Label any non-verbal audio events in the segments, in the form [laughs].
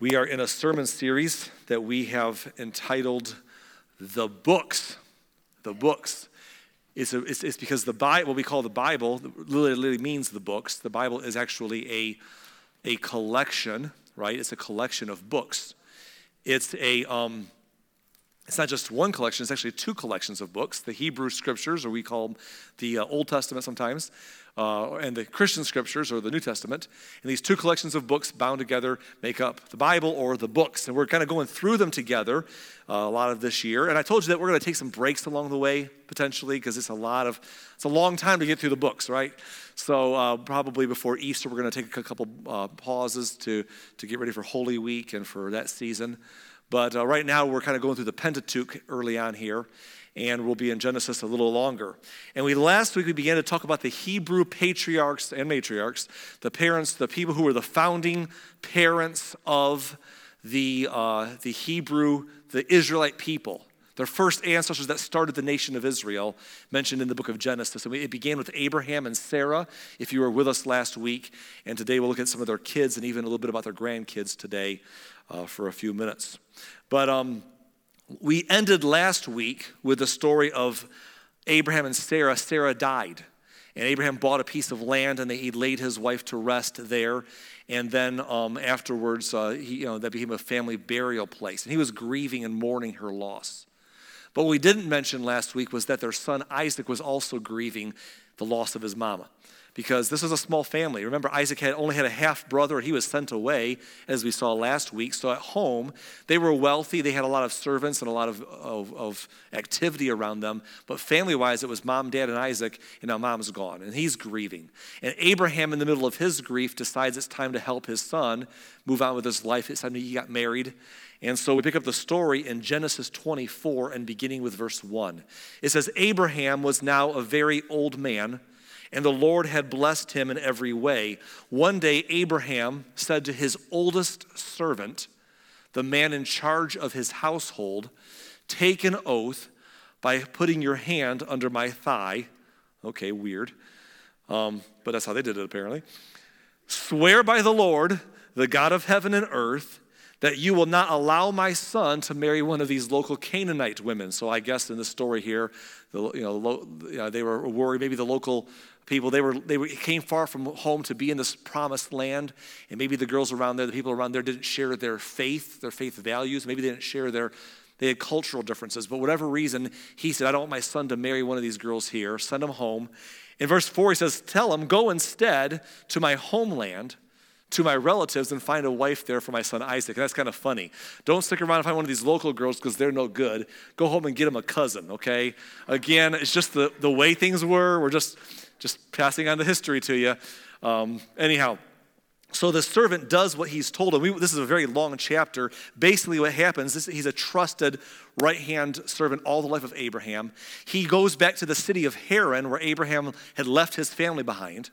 We are in a sermon series that we have entitled The Books. The Books. It's, a, it's, it's, because the Bible, what we call the Bible, literally means the books. The Bible is actually a, a collection, right? It's a collection of books. It's a, um, it's not just one collection, it's actually two collections of books the Hebrew scriptures, or we call them the uh, Old Testament sometimes, uh, and the Christian scriptures or the New Testament. And these two collections of books bound together make up the Bible or the books. And we're kind of going through them together uh, a lot of this year. And I told you that we're going to take some breaks along the way potentially because it's a lot of, it's a long time to get through the books, right? So uh, probably before Easter, we're going to take a couple uh, pauses to, to get ready for Holy Week and for that season. But uh, right now, we're kind of going through the Pentateuch early on here and we'll be in Genesis a little longer. And we last week we began to talk about the Hebrew patriarchs and matriarchs, the parents, the people who were the founding parents of the, uh, the Hebrew, the Israelite people. Their first ancestors that started the nation of Israel, mentioned in the book of Genesis. And it began with Abraham and Sarah, if you were with us last week. And today we'll look at some of their kids and even a little bit about their grandkids today uh, for a few minutes. But um, we ended last week with the story of Abraham and Sarah. Sarah died, and Abraham bought a piece of land, and he laid his wife to rest there. And then um, afterwards, uh, he, you know, that became a family burial place, and he was grieving and mourning her loss. But what we didn't mention last week was that their son Isaac was also grieving the loss of his mama because this was a small family. Remember, Isaac had only had a half brother, he was sent away, as we saw last week. So at home, they were wealthy. They had a lot of servants and a lot of, of, of activity around them. But family wise, it was mom, dad, and Isaac, and now mom's gone, and he's grieving. And Abraham, in the middle of his grief, decides it's time to help his son move on with his life. It's time he got married. And so we pick up the story in Genesis 24 and beginning with verse 1. It says, Abraham was now a very old man and the Lord had blessed him in every way. One day, Abraham said to his oldest servant, the man in charge of his household, Take an oath by putting your hand under my thigh. Okay, weird. Um, but that's how they did it, apparently. Swear by the Lord, the God of heaven and earth, that you will not allow my son to marry one of these local Canaanite women. So I guess in the story here, the, you know, lo, they were worried maybe the local people they were they came far from home to be in this promised land and maybe the girls around there the people around there didn't share their faith their faith values maybe they didn't share their they had cultural differences but whatever reason he said i don't want my son to marry one of these girls here send him home in verse 4 he says tell him go instead to my homeland to my relatives and find a wife there for my son Isaac. And that's kind of funny. Don't stick around and find one of these local girls because they're no good. Go home and get him a cousin, okay? Again, it's just the, the way things were. We're just just passing on the history to you. Um, anyhow, so the servant does what he's told him. We, this is a very long chapter. Basically, what happens is he's a trusted right hand servant all the life of Abraham. He goes back to the city of Haran, where Abraham had left his family behind.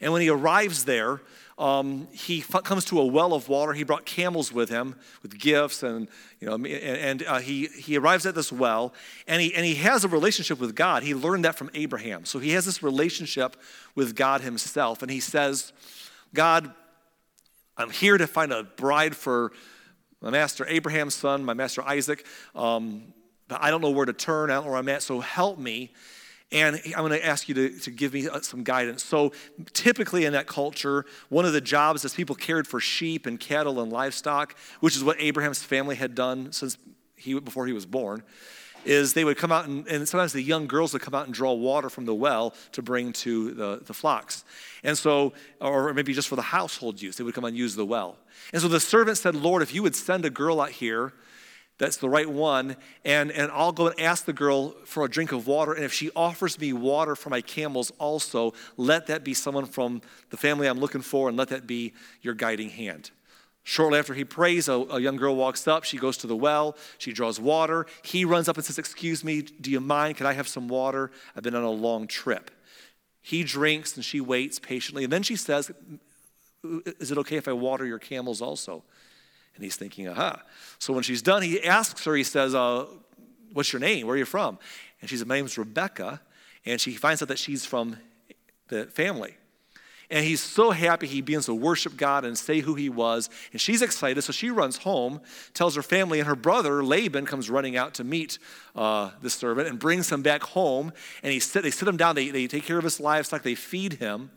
And when he arrives there, um, he f- comes to a well of water. He brought camels with him with gifts, and you know, and, and uh, he he arrives at this well, and he and he has a relationship with God. He learned that from Abraham, so he has this relationship with God Himself, and he says, "God, I'm here to find a bride for my master Abraham's son, my master Isaac, um, but I don't know where to turn. I don't know where I'm at. So help me." And I'm going to ask you to, to give me uh, some guidance. So, typically in that culture, one of the jobs is people cared for sheep and cattle and livestock, which is what Abraham's family had done since he, before he was born. Is they would come out and, and sometimes the young girls would come out and draw water from the well to bring to the, the flocks. And so, or maybe just for the household use, they would come and use the well. And so the servant said, Lord, if you would send a girl out here that's the right one, and, and I'll go and ask the girl for a drink of water. And if she offers me water for my camels also, let that be someone from the family I'm looking for, and let that be your guiding hand. Shortly after he prays, a, a, young girl walks up. She goes to the well. She draws water. He runs up and says, Excuse me, do you mind? Can I have some water? I've been on a long trip. He drinks and she waits patiently. And then she says, Is it okay if I water your camels also? And he's thinking, aha. So when she's done, he asks her, he says, uh, What's your name? Where are you from? And she says, My name's Rebecca. And she finds out that she's from the family. And he's so happy he begins to worship God and say who he was. And she's excited, so she runs home, tells her family, and her brother Laban comes running out to meet uh, the servant and brings him back home. And he sit, they sit him down, they, they take care of his livestock, they feed him.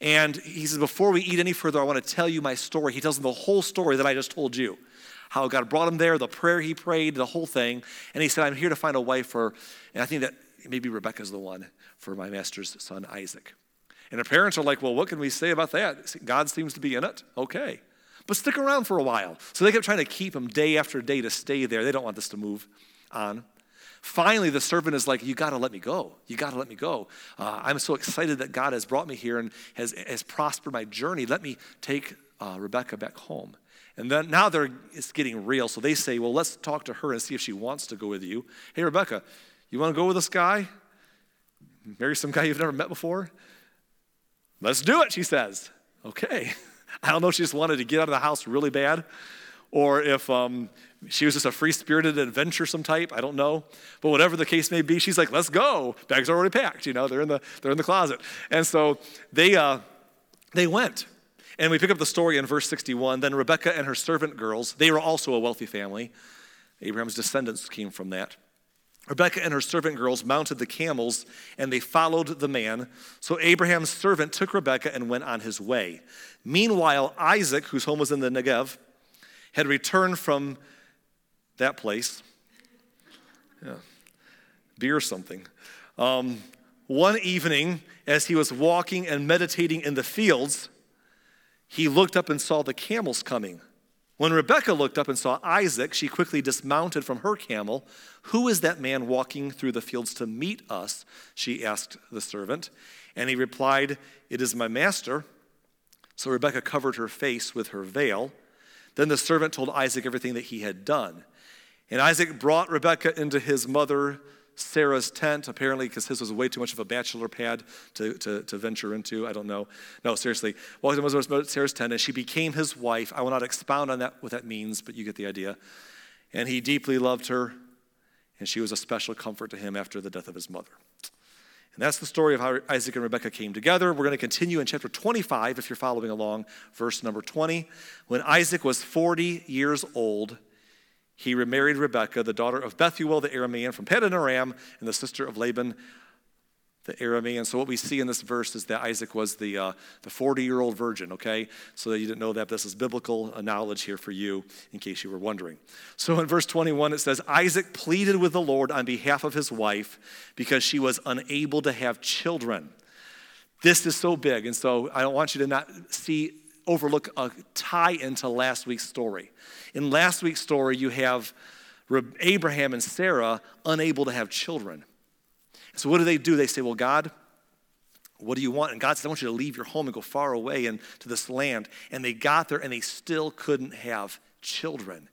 And he says, Before we eat any further, I want to tell you my story. He tells them the whole story that I just told you how God brought him there, the prayer he prayed, the whole thing. And he said, I'm here to find a wife for, and I think that maybe Rebecca's the one for my master's son, Isaac. And the parents are like, well, what can we say about that? God seems to be in it. Okay. But stick around for a while. So they kept trying to keep him day after day to stay there. They don't want this to move on. Finally, the servant is like, You got to let me go. You got to let me go. Uh, I'm so excited that God has brought me here and has, has prospered my journey. Let me take uh, Rebecca back home. And then now they're, it's getting real. So they say, Well, let's talk to her and see if she wants to go with you. Hey, Rebecca, you want to go with this guy? Marry some guy you've never met before? Let's do it, she says. Okay. [laughs] I don't know if she just wanted to get out of the house really bad or if um, she was just a free spirited adventuresome type. I don't know. But whatever the case may be, she's like, let's go. Bags are already packed, you know, they're in the, they're in the closet. And so they, uh, they went. And we pick up the story in verse 61. Then Rebekah and her servant girls, they were also a wealthy family. Abraham's descendants came from that. Rebekah and her servant girls mounted the camels and they followed the man. So Abraham's servant took Rebekah and went on his way. Meanwhile, Isaac, whose home was in the Negev, had returned from that place. Yeah, beer or something. Um, one evening, as he was walking and meditating in the fields, he looked up and saw the camels coming. When Rebekah looked up and saw Isaac, she quickly dismounted from her camel. Who is that man walking through the fields to meet us? She asked the servant. And he replied, It is my master. So Rebekah covered her face with her veil. Then the servant told Isaac everything that he had done. And Isaac brought Rebekah into his mother Sarah's tent, apparently, because his was way too much of a bachelor pad to, to, to venture into. I don't know. No, seriously. Walked into Sarah's tent, and she became his wife. I will not expound on that, what that means, but you get the idea. And he deeply loved her, and she was a special comfort to him after the death of his mother. And that's the story of how Isaac and Rebekah came together. We're going to continue in chapter 25, if you're following along, verse number 20. When Isaac was 40 years old, he remarried Rebekah, the daughter of Bethuel the Aramean from Paddan Aram, and the sister of Laban the Aramean. So what we see in this verse is that Isaac was the uh, the 40 year old virgin. Okay, so that you didn't know that this is biblical knowledge here for you, in case you were wondering. So in verse 21 it says Isaac pleaded with the Lord on behalf of his wife because she was unable to have children. This is so big, and so I don't want you to not see overlook a tie into last week's story. In last week's story, you have Abraham and Sarah unable to have children. So, what do they do? They say, Well, God, what do you want? And God says, I want you to leave your home and go far away into this land. And they got there and they still couldn't have children.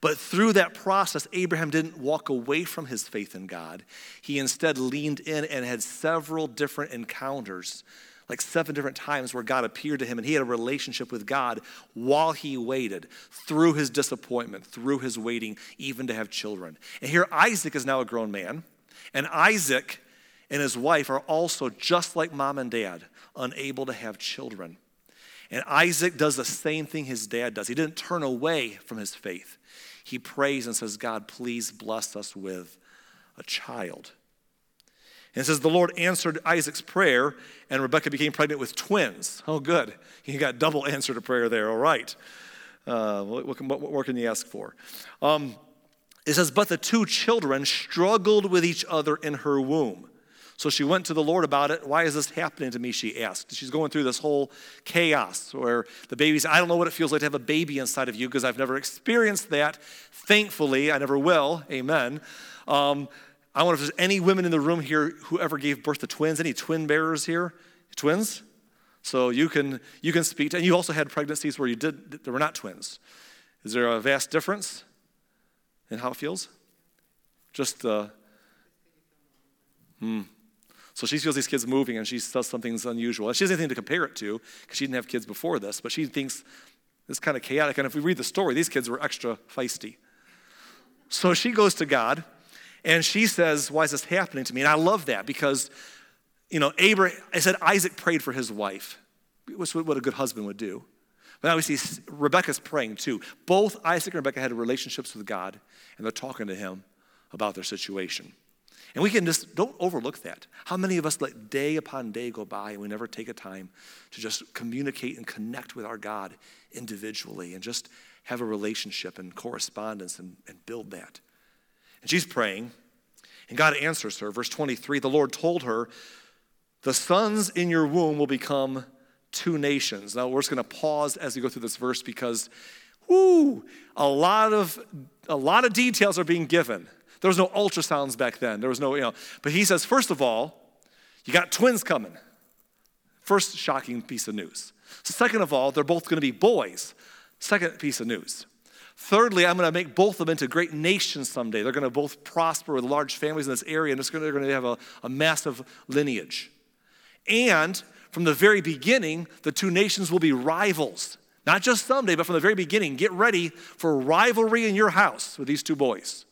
But through that process, Abraham didn't walk away from his faith in God. He instead leaned in and had several different encounters like seven different times where God appeared to him and he had a relationship with God while he waited through his disappointment, through his waiting, even to have children. And here Isaac is now a grown man, and Isaac and his wife are also just like mom and dad, unable to have children. And Isaac does the same thing his dad does. He didn't turn away from his faith. He prays and says, God, please bless us with a child. And it says, The Lord answered Isaac's prayer, and Rebekah became pregnant with twins. Oh, good. He got double answer to prayer there. All right. Uh, what, what, what, more can you ask for? Um, it says, But the two children struggled with each other in her womb. So she went to the Lord about it. Why is this happening to me? She asked. She's going through this whole chaos where the baby's, I don't know what it feels like to have a baby inside of you because I've never experienced that. Thankfully, I never will. Amen. Um, I wonder if there's any women in the room here who ever gave birth to twins. Any twin bearers here? Twins? So you can you can speak to, and you also had pregnancies where you did there were not twins. Is there a vast difference in how it feels? Just uh, hmm. So she feels these kids moving and she does something unusual. And She has anything to compare it to because she didn't have kids before this, but she thinks it's kind of chaotic. And if we read the story, these kids were extra feisty. So she goes to God and she says, Why is this happening to me? And I love that because, you know, Abraham, I said Isaac prayed for his wife. which is what a good husband would do. But now we see Rebecca's praying too. Both Isaac and Rebecca had relationships with God, and they're talking to him about their situation. And we can just, don't overlook that. How many of us let day upon day go by and we never take a time to just communicate and connect with our God individually and just have a relationship and correspondence and, and build that? And she's praying, and God answers her. Verse 23 the Lord told her, The sons in your womb will become two nations. Now, we're just going to pause as we go through this verse because, whoo, a lot of, a lot of details are being given. There was no ultrasounds back then. There was no, you know. But he says, first of all, you got twins coming. First shocking piece of news. Second of all, they're both going to be boys. Second piece of news. Thirdly, I'm going to make both of them into great nations someday. They're going to both prosper with large families in this area, and they're going to have a, a massive lineage. And from the very beginning, the two nations will be rivals. Not just someday, but from the very beginning, get ready for rivalry in your house with these two boys.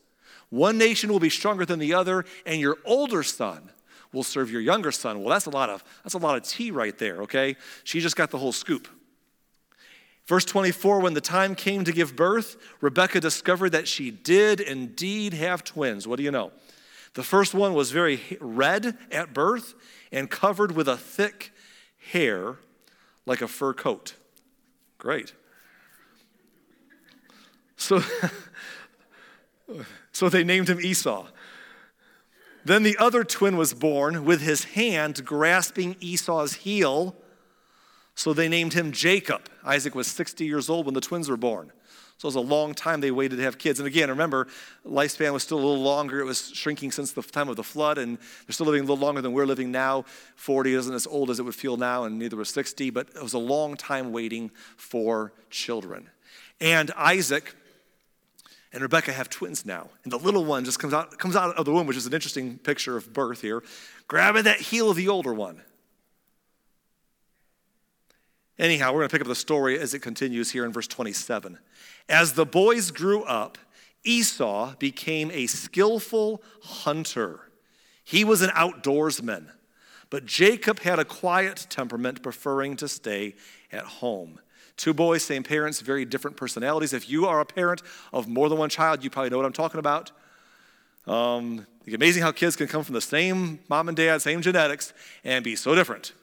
One nation will be stronger than the other, and your older son will serve your younger son. Well, that's a lot of that's a lot of tea right there, okay? She just got the whole scoop. Verse 24, when the time came to give birth, Rebekah discovered that she did indeed have twins. What do you know? The first one was very red at birth and covered with a thick hair like a fur coat. Great. So, [laughs] so they named him Esau. Then the other twin was born with his hand grasping Esau's heel. So they named him Jacob. Isaac was 60 years old when the twins were born. So it was a long time they waited to have kids. And again, remember, lifespan was still a little longer. It was shrinking since the time of the flood, and they're still living a little longer than we're living now. 40 isn't as old as it would feel now, and neither was 60, but it was a long time waiting for children. And Isaac and Rebecca have twins now. And the little one just comes out, comes out of the womb, which is an interesting picture of birth here, grabbing that heel of the older one. Anyhow, we're going to pick up the story as it continues here in verse 27. As the boys grew up, Esau became a skillful hunter. He was an outdoorsman, but Jacob had a quiet temperament, preferring to stay at home. Two boys, same parents, very different personalities. If you are a parent of more than one child, you probably know what I'm talking about. Um, amazing how kids can come from the same mom and dad, same genetics, and be so different.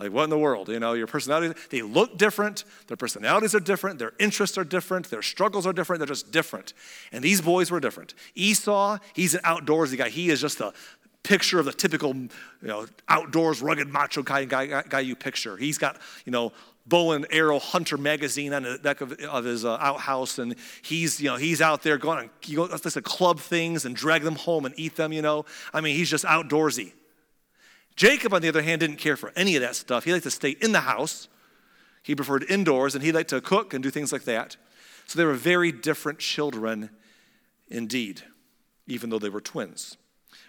Like, what in the world? You know, your personality, they look different, their personalities are different, their interests are different, their struggles are different, they're just different. And these boys were different. Esau, he's an outdoorsy guy. He is just a picture of the typical, you know, outdoors, rugged, macho guy, guy, guy you picture. He's got, you know, bow and arrow hunter magazine on the deck of, of his uh, outhouse and he's you know he's out there going he goes to club things and drag them home and eat them you know i mean he's just outdoorsy Jacob, on the other hand, didn't care for any of that stuff. He liked to stay in the house. He preferred indoors, and he liked to cook and do things like that. So they were very different children indeed, even though they were twins.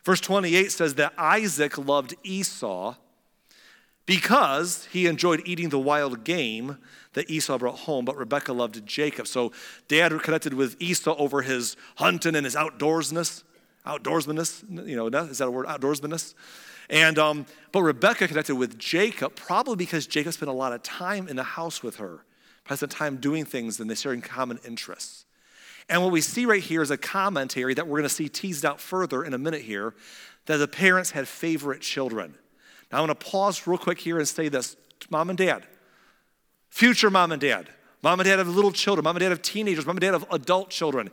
Verse 28 says that Isaac loved Esau because he enjoyed eating the wild game that Esau brought home, but Rebekah loved Jacob. So dad connected with Esau over his hunting and his outdoorsness. Outdoorsmaness, you know, is that a word? Outdoorsmaness. And, um, but Rebecca connected with Jacob, probably because Jacob spent a lot of time in the house with her, probably spent time doing things and they sharing common interests. And what we see right here is a commentary that we're going to see teased out further in a minute here that the parents had favorite children. Now, I'm going to pause real quick here and say this mom and dad, future mom and dad, mom and dad have little children, mom and dad have teenagers, mom and dad have adult children.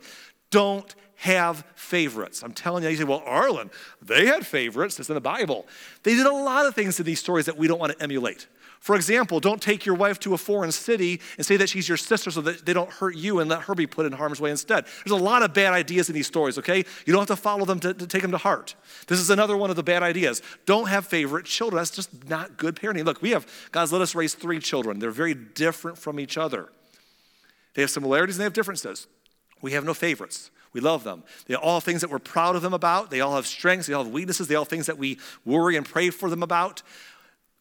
Don't have favorites. I'm telling you, you say, well, Arlen, they had favorites. It's in the Bible. They did a lot of things in these stories that we don't want to emulate. For example, don't take your wife to a foreign city and say that she's your sister so that they don't hurt you and let her be put in harm's way instead. There's a lot of bad ideas in these stories, okay? You don't have to follow them to, to take them to heart. This is another one of the bad ideas. Don't have favorite children. That's just not good parenting. Look, we have, God's let us raise three children. They're very different from each other. They have similarities and they have differences. We have no favorites. We love them. They are all things that we're proud of them about. They all have strengths. They all have weaknesses. They all things that we worry and pray for them about.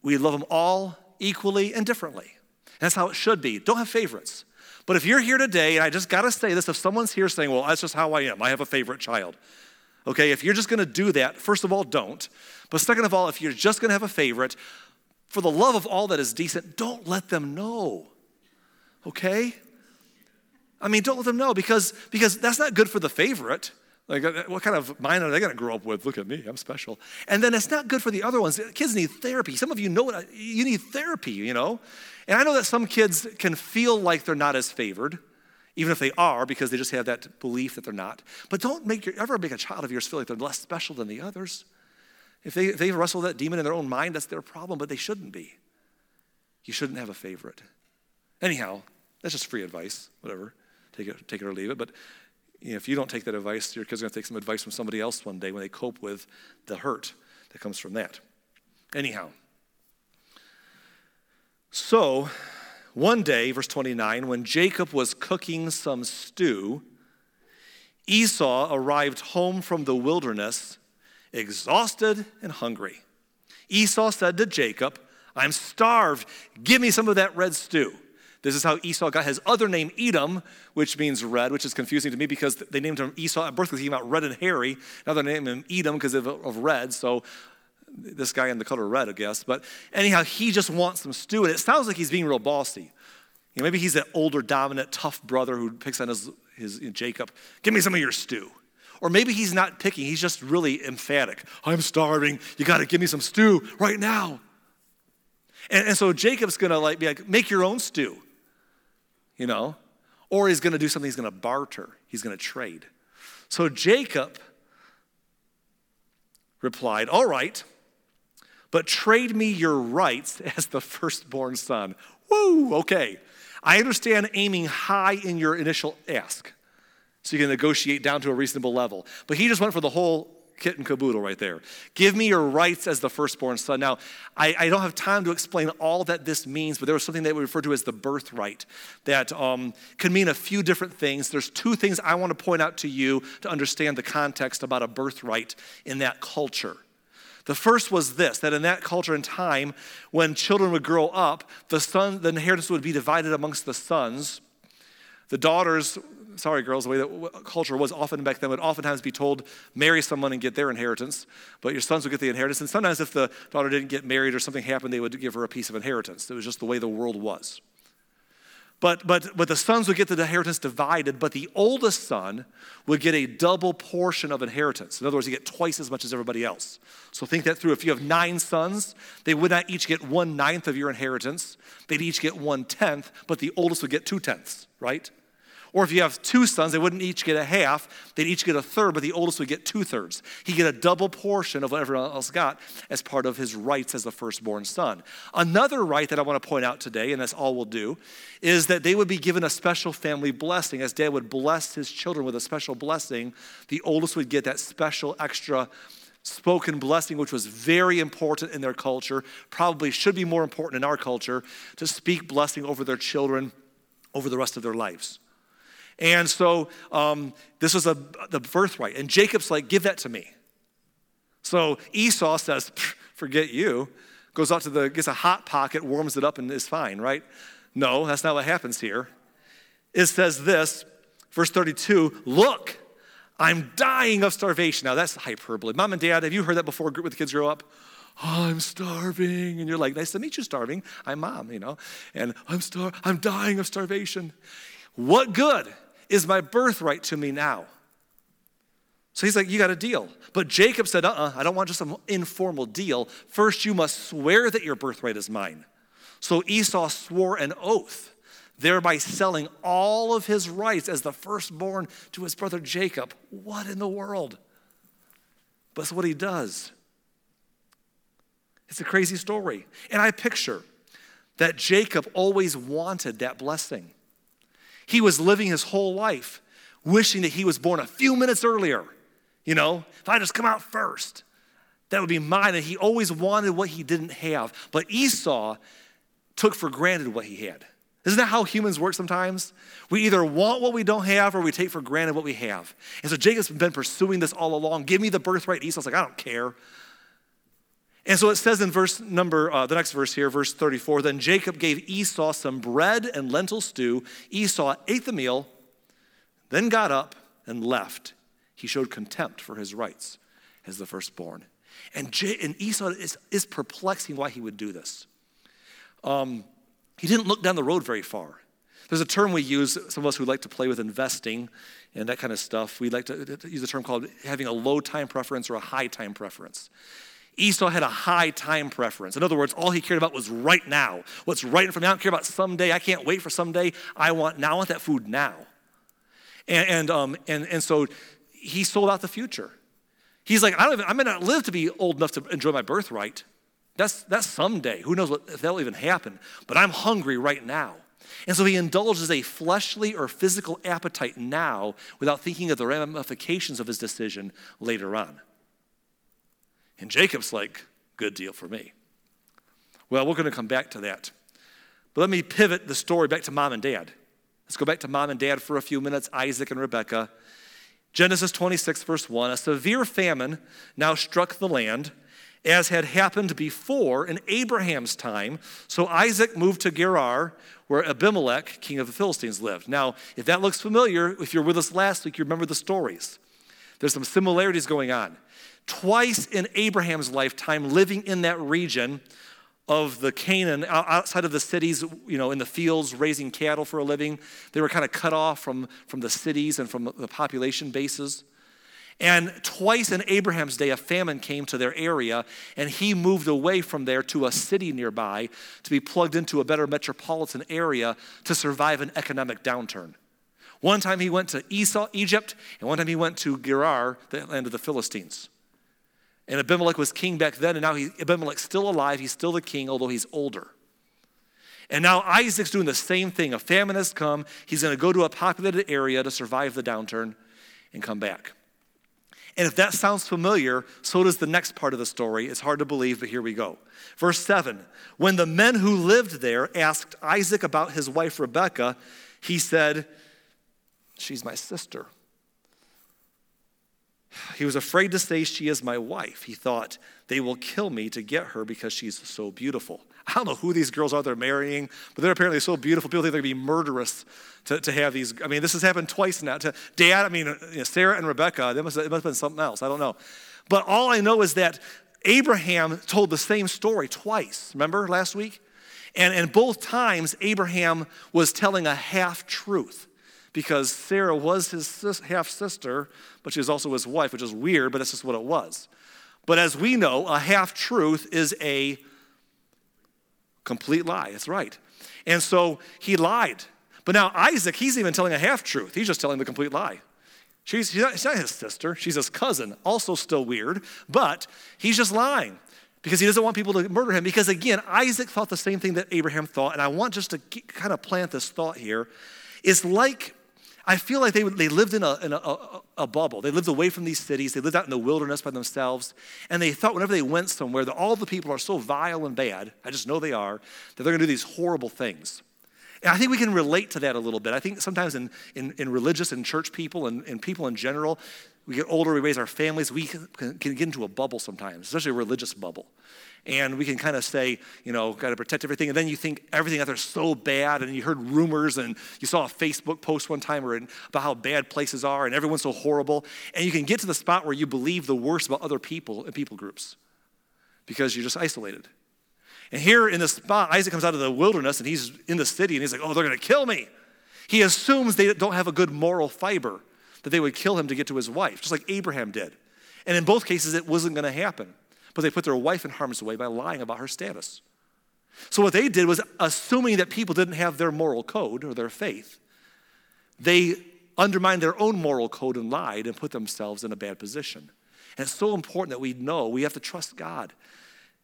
We love them all equally and differently. And that's how it should be. Don't have favorites. But if you're here today, and I just got to say this, if someone's here saying, well, that's just how I am, I have a favorite child. Okay, if you're just going to do that, first of all, don't. But second of all, if you're just going to have a favorite, for the love of all that is decent, don't let them know. Okay? I mean, don't let them know because, because that's not good for the favorite. Like, uh, what kind of mind are they going to grow up with? Look at me, I'm special. And then it's not good for the other ones. Kids need therapy. Some of you know what you need therapy, you know? And I know that some kids can feel like they're not as favored, even if they are, because they just have that belief that they're not. But don't make your, ever make a child of yours feel like they're less special than the others. If they, if they wrestle that demon in their own mind, that's their problem, but they shouldn't be. You shouldn't have a favorite. Anyhow, that's just free advice, whatever. Take it, take it or leave it. But you know, if you don't take that advice, your kids are going to take some advice from somebody else one day when they cope with the hurt that comes from that. Anyhow, so one day, verse 29, when Jacob was cooking some stew, Esau arrived home from the wilderness, exhausted and hungry. Esau said to Jacob, I'm starved. Give me some of that red stew. This is how Esau got his other name, Edom, which means red, which is confusing to me because they named him Esau at birth because he came out red and hairy. Now they named him Edom because of, of red. So this guy in the color red, I guess. But anyhow, he just wants some stew. And it sounds like he's being real bossy. You know, maybe he's that older, dominant, tough brother who picks on his, his you know, Jacob. Give me some of your stew. Or maybe he's not picking, he's just really emphatic. I'm starving. You got to give me some stew right now. And, and so Jacob's going to like be like, make your own stew you know, or he's going to do something, he's going to barter, he's going to trade. So Jacob replied, All right, but trade me your rights [laughs] as the firstborn son. Woo, okay. I understand aiming high in your initial ask, so you can negotiate down to a reasonable level. But he just went for the whole kit and caboodle right there. Give me your rights as the firstborn son. Now, I, I don't have time to explain all that this means, but there was something that we refer to as the birthright that um, could mean a few different things. There's two things I want to point out to you to understand the context about a birthright in that culture. The first was this that in that culture and time, when children would grow up, the son, the inheritance would be divided amongst the sons. The daughters sorry, girls, the way that culture was often back then would oftentimes be told, marry someone and get their inheritance, but your sons would get the inheritance. And sometimes if the daughter didn't get married or something happened, they would give her a piece of inheritance. It was just the way the world was. But, but, but the sons would get the inheritance divided, but the oldest son would get a double portion of inheritance. In other words, he get twice as much as everybody else. So think that through. If you have nine sons, they would not each get one ninth of your inheritance. They'd each get one tenth, but the oldest would get two tenths, right? Or if you have two sons, they wouldn't each get a half, they'd each get a third, but the oldest would get two thirds. He'd get a double portion of what everyone else got as part of his rights as the firstborn son. Another right that I want to point out today, and that's all we'll do, is that they would be given a special family blessing. As dad would bless his children with a special blessing, the oldest would get that special extra spoken blessing, which was very important in their culture, probably should be more important in our culture, to speak blessing over their children over the rest of their lives. And so um, this was a, the birthright. And Jacob's like, give that to me. So Esau says, forget you. Goes out to the, gets a hot pocket, warms it up, and is fine, right? No, that's not what happens here. It says this, verse 32 Look, I'm dying of starvation. Now that's hyperbole. Mom and dad, have you heard that before with the kids grow up? I'm starving. And you're like, nice to meet you, starving. I'm mom, you know. And I'm star I'm dying of starvation. What good is my birthright to me now. So he's like, You got a deal. But Jacob said, Uh uh-uh, uh I don't want just an informal deal. First, you must swear that your birthright is mine. So Esau swore an oath, thereby selling all of his rights as the firstborn to his brother Jacob. What in the world? But it's what he does. It's a crazy story. And I picture that Jacob always wanted that blessing. He was living his whole life wishing that he was born a few minutes earlier. You know, if I just come out first, that would be mine. And he always wanted what he didn't have. But Esau took for granted what he had. Isn't that how humans work sometimes? We either want what we don't have or we take for granted what we have. And so Jacob's been pursuing this all along. Give me the birthright. Esau's like, I don't care. And so it says in verse number, uh, the next verse here, verse 34, then Jacob gave Esau some bread and lentil stew. Esau ate the meal, then got up and left. He showed contempt for his rights as the firstborn. And, J- and Esau is, is perplexing why he would do this. um, he didn't look down the road very far. There's a term we use, some of us who like to play with investing and that kind of stuff. We like to use a term called having a low time preference or a high time preference. Esau had a high time preference. In other words, all he cared about was right now. What's right in front of me. I don't care about someday. I can't wait for someday. I want now. I want that food now. And, and, um, and, and so he sold out the future. He's like, I don't even, I may not live to be old enough to enjoy my birthright. That's, that's someday. Who knows what, if that'll even happen. But I'm hungry right now. And so he indulges a fleshly or physical appetite now without thinking of the ramifications of his decision later on. And Jacob's like, good deal for me. Well, we're going to come back to that. But let me pivot the story back to mom and dad. Let's go back to mom and dad for a few minutes Isaac and Rebekah. Genesis 26, verse 1 A severe famine now struck the land, as had happened before in Abraham's time. So Isaac moved to Gerar, where Abimelech, king of the Philistines, lived. Now, if that looks familiar, if you're with us last week, you remember the stories. There's some similarities going on. Twice in Abraham's lifetime, living in that region of the Canaan, outside of the cities, you know, in the fields, raising cattle for a living, they were kind of cut off from, from the cities and from the population bases. And twice in Abraham's day, a famine came to their area, and he moved away from there to a city nearby to be plugged into a better metropolitan area to survive an economic downturn. One time he went to Esau, Egypt, and one time he went to Gerar, the land of the Philistines. And Abimelech was king back then, and now he, Abimelech's still alive. He's still the king, although he's older. And now Isaac's doing the same thing. A famine has come. He's going to go to a populated area to survive the downturn and come back. And if that sounds familiar, so does the next part of the story. It's hard to believe, but here we go. Verse 7 When the men who lived there asked Isaac about his wife Rebekah, he said, She's my sister. He was afraid to say, She is my wife. He thought, They will kill me to get her because she's so beautiful. I don't know who these girls are they're marrying, but they're apparently so beautiful. People think they're going to be murderous to, to have these. I mean, this has happened twice now. To Dad, I mean, uh, you know, Sarah and Rebecca, it must, it must have been something else. I don't know. But all I know is that Abraham told the same story twice. Remember last week? And, and both times, Abraham was telling a half truth because Sarah was his half sister, but she was also his wife, which is weird, but that's just what it was. But as we know, a half truth is a complete lie. It's right. And so he lied. But now Isaac, he's even telling a half truth. He's just telling the complete lie. She's, she's, not, she's not his sister, she's his cousin. Also, still weird, but he's just lying because he doesn't want people to murder him. Because again, Isaac thought the same thing that Abraham thought. And I want just to kind of plant this thought here. It's like I feel like they, they lived in, a, in a, a, a, bubble. They lived away from these cities. They lived out in the wilderness by themselves. And they thought whenever they went somewhere that all the people are so vile and bad, I just know they are, that they're going to do these horrible things. And I think we can relate to that a little bit. I think sometimes in, in, in religious and church people and, and people in general, we get older, we raise our families, we can, can get into a bubble sometimes, especially a religious bubble and we can kind of say, you know, got to protect everything. And then you think everything out there is so bad, and you heard rumors, and you saw a Facebook post one time about how bad places are, and everyone's so horrible. And you can get to the spot where you believe the worst about other people and people groups because you're just isolated. And here in this spot, Isaac comes out of the wilderness and he's in the city and he's like, oh, they're going to kill me. He assumes they don't have a good moral fiber, that they would kill him to get to his wife, just like Abraham did. And in both cases, it wasn't going to happen but they put their wife in harm's way by lying about her status. So, what they did was, assuming that people didn't have their moral code or their faith, they undermined their own moral code and lied and put themselves in a bad position. And it's so important that we know we have to trust God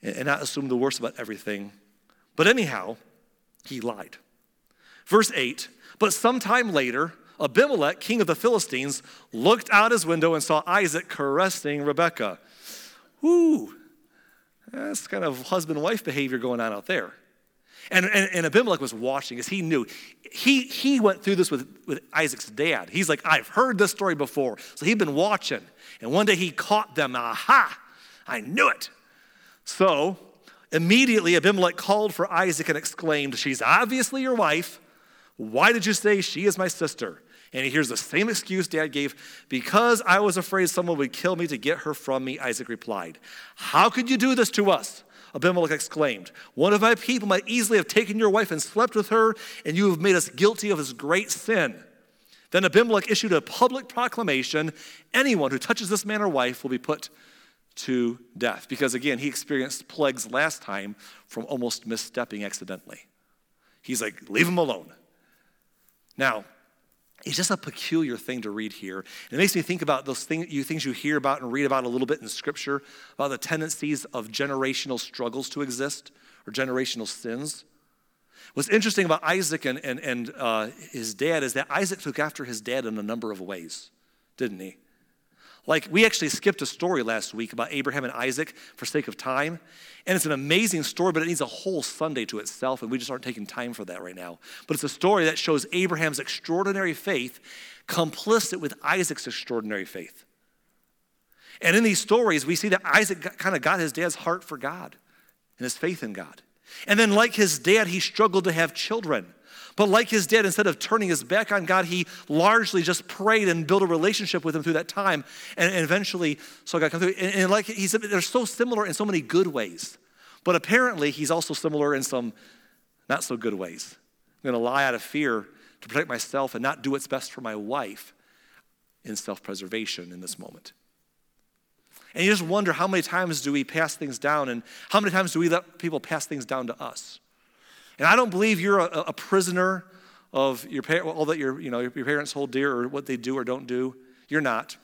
and not assume the worst about everything. But anyhow, he lied. Verse 8 But sometime later, Abimelech, king of the Philistines, looked out his window and saw Isaac caressing Rebekah. Ooh, that's kind of husband wife behavior going on out there. And, and, and, Abimelech was watching as he knew. He, he went through this with, with Isaac's dad. He's like, I've heard this story before. So he'd been watching. And one day he caught them. Aha! I knew it. So immediately Abimelech called for Isaac and exclaimed, She's obviously your wife. Why did you say she is my sister? And he hears the same excuse dad gave because I was afraid someone would kill me to get her from me. Isaac replied, How could you do this to us? Abimelech exclaimed, One of my people might easily have taken your wife and slept with her, and you have made us guilty of this great sin. Then Abimelech issued a public proclamation anyone who touches this man or wife will be put to death. Because again, he experienced plagues last time from almost misstepping accidentally. He's like, leave him alone. Now, it's just a peculiar thing to read here. And It makes me think about those things you, things you hear about and read about a little bit in Scripture about the tendencies of generational struggles to exist or generational sins. What's interesting about Isaac and, and, and uh, his dad is that Isaac took after his dad in a number of ways, didn't he? Like, we actually skipped a story last week about Abraham and Isaac for sake of time. And it's an amazing story, but it needs a whole Sunday to itself, and we just aren't taking time for that right now. But it's a story that shows Abraham's extraordinary faith complicit with Isaac's extraordinary faith. And in these stories, we see that Isaac kind of got his dad's heart for God and his faith in God. And then, like his dad, he struggled to have children. But like his dad, instead of turning his back on God, he largely just prayed and built a relationship with him through that time. And, and eventually saw God come through. And, and like he said, they're so similar in so many good ways. But apparently, he's also similar in some not so good ways. I'm going to lie out of fear to protect myself and not do what's best for my wife in self preservation in this moment. And you just wonder how many times do we pass things down and how many times do we let people pass things down to us? And I don't believe you're a, a prisoner of your all that your, you know, your parents hold dear or what they do or don't do. You're not.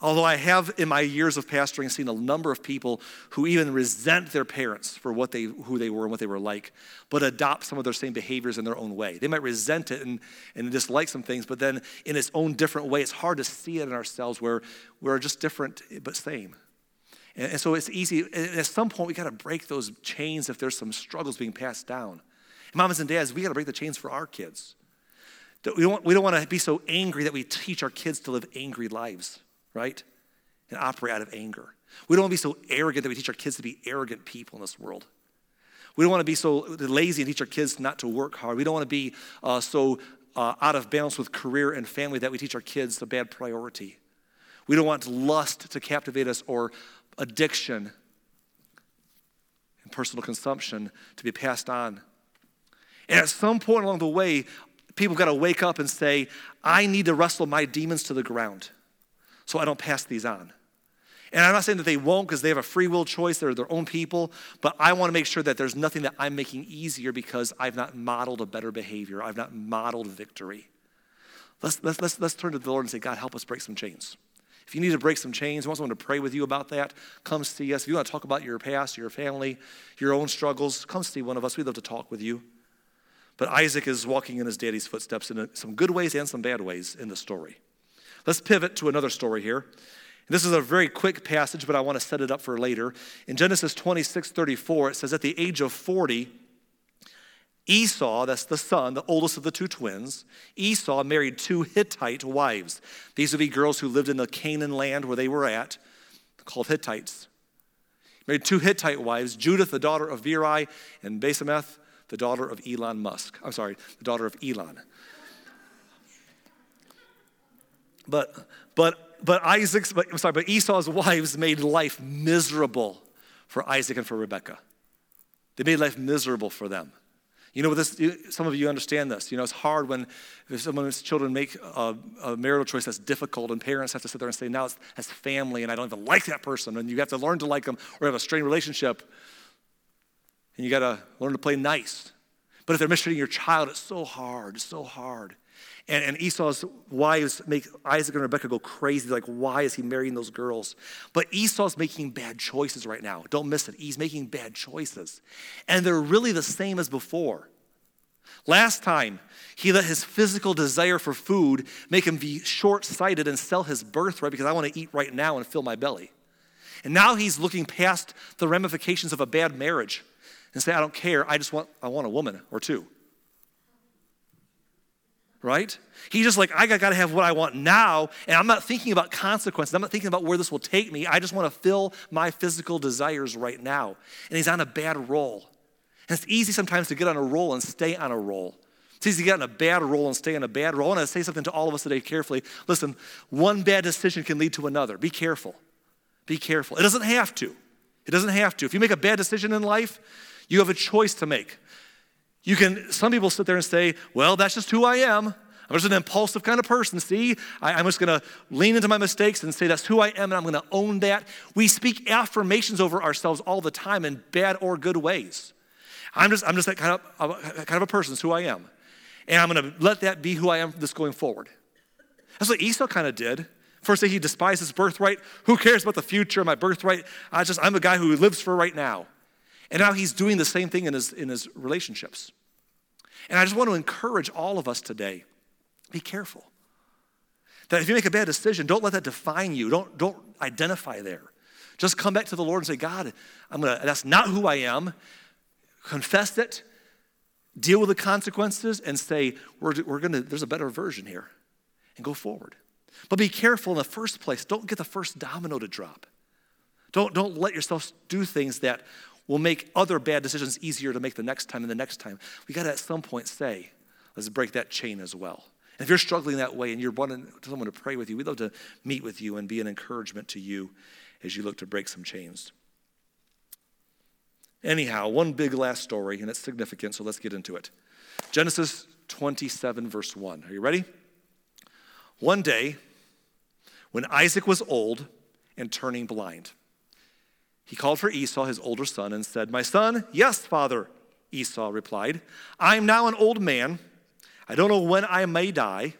Although I have, in my years of pastoring, seen a number of people who even resent their parents for what they, who they were and what they were like, but adopt some of their same behaviors in their own way. They might resent it and, and dislike some things, but then in its own different way, it's hard to see it in ourselves where we're just different but same. And, and so it's easy. At some point, we got to break those chains if there's some struggles being passed down. And mamas and dads, we got to break the chains for our kids. We don't, we don't want to be so angry that we teach our kids to live angry lives, right? And operate out of anger. We don't want to be so arrogant that we teach our kids to be arrogant people in this world. We don't want to be so lazy and teach our kids not to work hard. We don't want to be uh, so uh, out of balance with career and family that we teach our kids the bad priority. We don't want lust to captivate us or addiction and personal consumption to be passed on. And at some point along the way, people got to wake up and say, I need to wrestle my demons to the ground so I don't pass these on. And I'm not saying that they won't because they have a free will choice, they're their own people, but I want to make sure that there's nothing that I'm making easier because I've not modeled a better behavior, I've not modeled victory. Let's, let's, let's, let's turn to the Lord and say, God, help us break some chains. If you need to break some chains, want someone to pray with you about that, come see us. If you want to talk about your past, your family, your own struggles, come see one of us. We'd love to talk with you. But Isaac is walking in his daddy's footsteps in some good ways and some bad ways in the story. Let's pivot to another story here. This is a very quick passage, but I want to set it up for later. In Genesis 26 34, it says, At the age of 40, Esau, that's the son, the oldest of the two twins, Esau married two Hittite wives. These would be girls who lived in the Canaan land where they were at, called Hittites. He married two Hittite wives, Judith, the daughter of Beeri, and Basemath, the daughter of Elon Musk. I'm sorry, the daughter of Elon. But, but, but Isaac's, but, I'm sorry, but Esau's wives made life miserable for Isaac and for Rebekah. They made life miserable for them. You know, this, some of you understand this. You know, it's hard when someone's children make a, a, marital choice that's difficult, and parents have to sit there and say, now it's, as family, and I don't even like that person, and you have to learn to like them or have a strained relationship, and you got to learn to play nice. But if they're mistreating your child, it's so hard, it's so hard. And, and, Esau's wives make Isaac and Rebecca go crazy. Like, why is he marrying those girls? But Esau's making bad choices right now. Don't miss it. He's making bad choices. And they're really the same as before. Last time, he let his physical desire for food make him be short sighted and sell his birthright because I want to eat right now and fill my belly. And now he's looking past the ramifications of a bad marriage and say, I don't care. I just want, I want a woman or two right? He's just like, I got to have what I want now, and I'm not thinking about consequences. I'm not thinking about where this will take me. I just want to fill my physical desires right now. And he's on a bad roll. And it's easy sometimes to get on a roll and stay on a roll. It's easy to get on a bad roll and stay on a bad roll. And I say something to all of us today carefully. Listen, one bad decision can lead to another. Be careful. Be careful. It doesn't have to. It doesn't have to. If you make a bad decision in life, you have a choice to make. You can, some people sit there and say, well, that's just who I am. I'm just an impulsive kind of person. See, I, am just going to lean into my mistakes and say that's who I am and I'm going to own that. We speak affirmations over ourselves all the time in bad or good ways. I'm just, I'm just that kind of, kind of a person, it's who I am. And I'm going to let that be who I am this going forward. That's what Esau kind of did. First he despised his birthright. Who cares about the future, my birthright? I just, I'm a guy who lives for right now. And now he's doing the same thing in his, in his relationships. And I just want to encourage all of us today be careful. That if you make a bad decision, don't let that define you. Don't, don't identify there. Just come back to the Lord and say, God, I'm gonna, that's not who I am. Confess it, deal with the consequences, and say, we're, we're gonna, there's a better version here, and go forward. But be careful in the first place. Don't get the first domino to drop. Don't, don't let yourself do things that will make other bad decisions easier to make the next time and the next time. We got to at some point say, let's break that chain as well. And if you're struggling that way and you're wanting someone to pray with you, we'd love to meet with you and be an encouragement to you as you look to break some chains. Anyhow, one big last story, and it's significant, so let's get into it. Genesis 27, verse 1. Are you ready? One day, when Isaac was old and turning blind, he called for Esau, his older son, and said, My son, yes, father, Esau replied. I am now an old man. I don't know when I may die.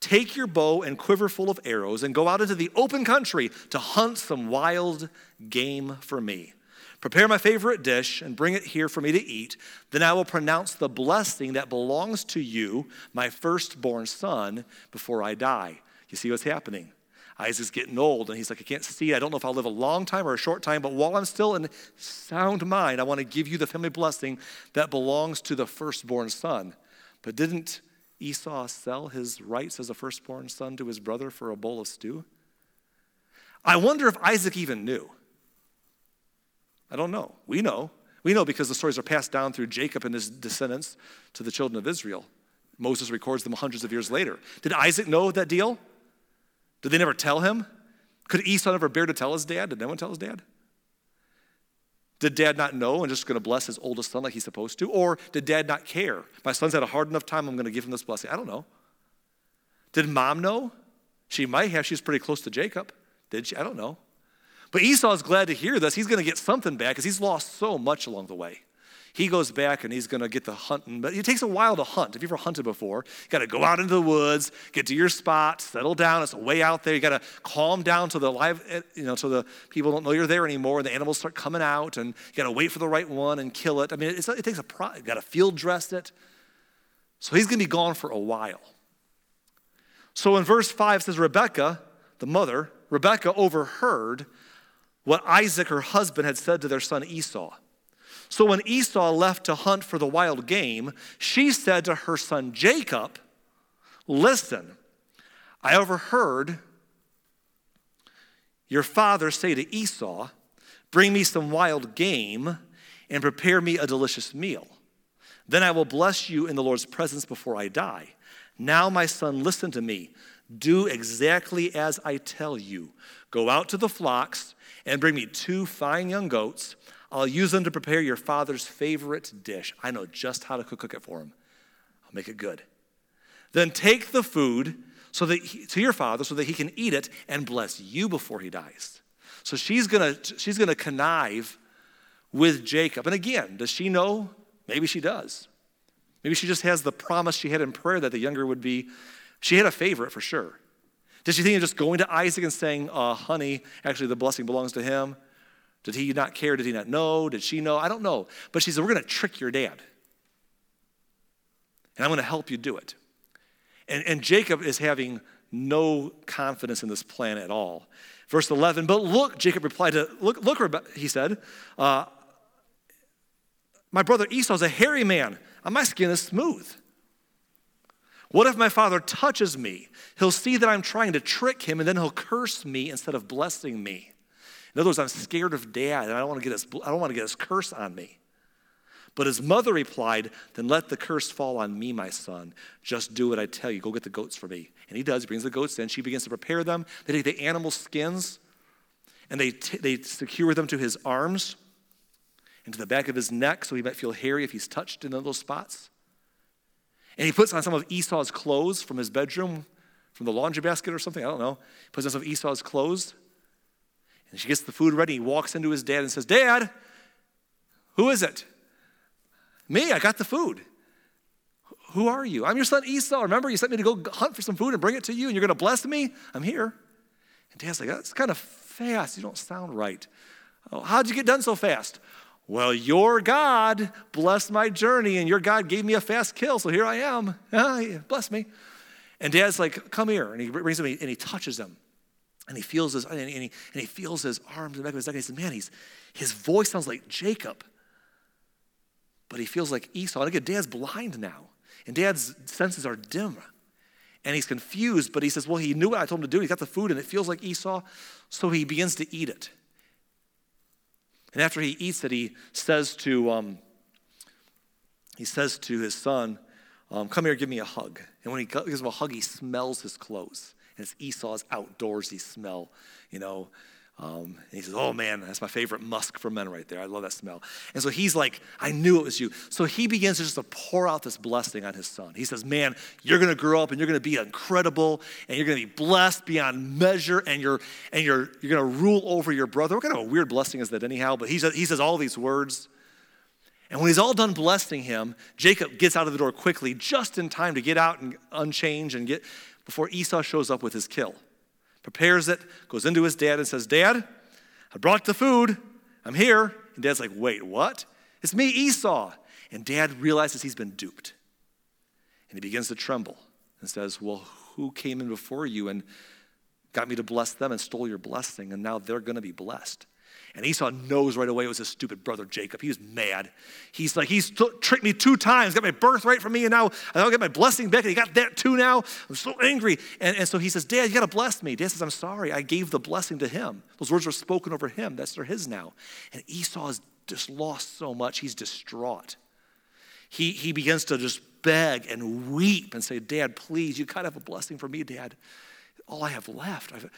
Take your bow and quiver full of arrows and go out into the open country to hunt some wild game for me. Prepare my favorite dish and bring it here for me to eat. Then I will pronounce the blessing that belongs to you, my firstborn son, before I die. You see what's happening? Isaac's getting old, and he's like, I can't see. I don't know if I'll live a long time or a short time, but while I'm still in sound mind, I want to give you the family blessing that belongs to the firstborn son. But didn't Esau sell his rights as a firstborn son to his brother for a bowl of stew? I wonder if Isaac even knew. I don't know. We know. We know because the stories are passed down through Jacob and his descendants to the children of Israel. Moses records them hundreds of years later. Did Isaac know that deal? Did they never tell him? Could Esau never bear to tell his dad? Did no one tell his dad? Did dad not know and just going to bless his oldest son like he's supposed to? Or did dad not care? My son's had a hard enough time, I'm going to give him this blessing. I don't know. Did mom know? She might have. She's pretty close to Jacob. Did she? I don't know. But Esau's glad to hear this. He's going to get something back because he's lost so much along the way he goes back and he's going to get the hunting. But it takes a while to hunt. If you've ever hunted before, you got to go out into the woods, get to your spot, settle down. It's way out there. You got to calm down so the live, eh, you know, so the people don't know you're there anymore. And the animals start coming out, and you got to wait for the right one and kill it. I mean, it takes a pro. You got to field dress it. So he's going to be gone for a while. So in verse 5 says, Rebecca, the mother, Rebecca overheard what Isaac, her husband, had said to their son Esau. So when Esau left to hunt for the wild game, she said to her son Jacob, Listen, I overheard your father say to Esau, Bring me some wild game and prepare me a delicious meal. Then I will bless you in the Lord's presence before I die. Now, my son, listen to me. Do exactly as I tell you. Go out to the flocks and bring me two fine young goats I'll use them to prepare your father's favorite dish. I know just how to cook it for him. I'll make it good. Then take the food so that he, to your father so that he can eat it and bless you before he dies. So she's gonna she's gonna connive with Jacob. And again, does she know? Maybe she does. Maybe she just has the promise she had in prayer that the younger would be. She had a favorite for sure. Did she think of just going to Isaac and saying, uh, honey, actually the blessing belongs to him? Did he not care? Did he not know? Did she know? I don't know. But she said, We're going to trick your dad. And I'm going to help you do it. And, and Jacob is having no confidence in this plan at all. Verse 11, but look, Jacob replied to, look, look, he said, uh, my brother Esau's a hairy man, and my skin is smooth. What if my father touches me? He'll see that I'm trying to trick him, and then he'll curse me instead of blessing me. In other words, I'm scared of dad, and I don't want to get his, I don't want to get his curse on me. But his mother replied, Then let the curse fall on me, my son. Just do what I tell you. Go get the goats for me. And he does. He brings the goats in. She begins to prepare them. They take the animal skins and they, t- they secure them to his arms and to the back of his neck so he might feel hairy if he's touched in those spots. And he puts on some of Esau's clothes from his bedroom, from the laundry basket or something, I don't know. He puts on some of Esau's clothes. And she gets the food ready. He walks into his dad and says, Dad, who is it? Me, I got the food. Who are you? I'm your son Esau. Remember, you sent me to go hunt for some food and bring it to you, and you're going to bless me? I'm here. And dad's like, That's kind of fast. You don't sound right. Oh, how'd you get done so fast? Well, your God blessed my journey, and your God gave me a fast kill, so here I am. Ah, [laughs] bless me. And dad's like, Come here. And he brings him and he touches him. And he feels his, and he, and he feels his arms and back of his neck. And he says, Man, he's, his voice sounds like Jacob. But he feels like Esau. And again, dad's blind now. And dad's senses are dim. And he's confused, but he says, Well, he knew what I told him to do. He got the food and it feels like Esau. So he begins to eat it. And after he eats it, he says to, um, he says to his son, um, Come here, give me a hug. And when he gives him a hug, he smells his clothes. And it's Esau's outdoorsy smell, you know. Um, and he says, Oh man, that's my favorite musk for men right there. I love that smell. And so he's like, I knew it was you. So he begins to just to pour out this blessing on his son. He says, Man, you're gonna grow up and you're gonna be incredible and you're gonna be blessed beyond measure and you're and you're you're gonna rule over your brother. What kind of a weird blessing is that anyhow? But he says, he says all these words. And when he's all done blessing him, Jacob gets out of the door quickly, just in time to get out and unchange and get before Esau shows up with his kill prepares it, goes into his dad and says, Dad, I brought the food. I'm here. And dad's like, Wait, what? It's me, Esau. And dad realizes he's been duped. And he begins to tremble and says, Well, who came in before you and got me to bless them and stole your blessing? And now they're going to be blessed. And Esau knows right away it was his stupid brother Jacob. He was mad. He's like, he's t- tricked me two times, got my birthright from me, and now I don't get my blessing back, and he got that too now. I'm so angry. And, and so he says, Dad, you got to bless me. Dad says, I'm sorry. I gave the blessing to him. Those words were spoken over him. That's they're his now. And Esau has just lost so much, he's distraught. He, he begins to just beg and weep and say, Dad, please, you got to have a blessing for me, Dad. All I have left. I've,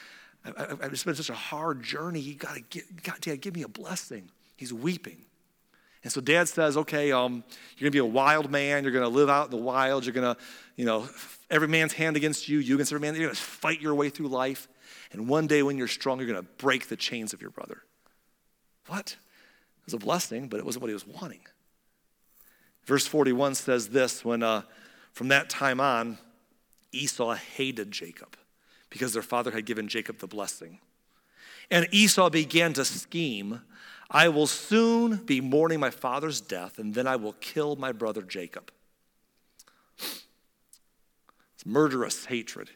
I, have been such a hard journey. You got to get, God, Dad, give me a blessing. He's weeping. And so dad says, okay, um, you're to be a wild man. You're to live out in the wild. You're to, you know, every man's hand against you, you against every man. You're to fight your way through life. And one day when you're strong, you're to break the chains of your brother. What? It was a blessing, but it wasn't what he was wanting. Verse 41 says this when uh, from that time on, Esau hated Jacob because their father had given Jacob the blessing. And Esau began to scheme I will soon be mourning my father's death, and then I will kill my brother Jacob. It's murderous hatred.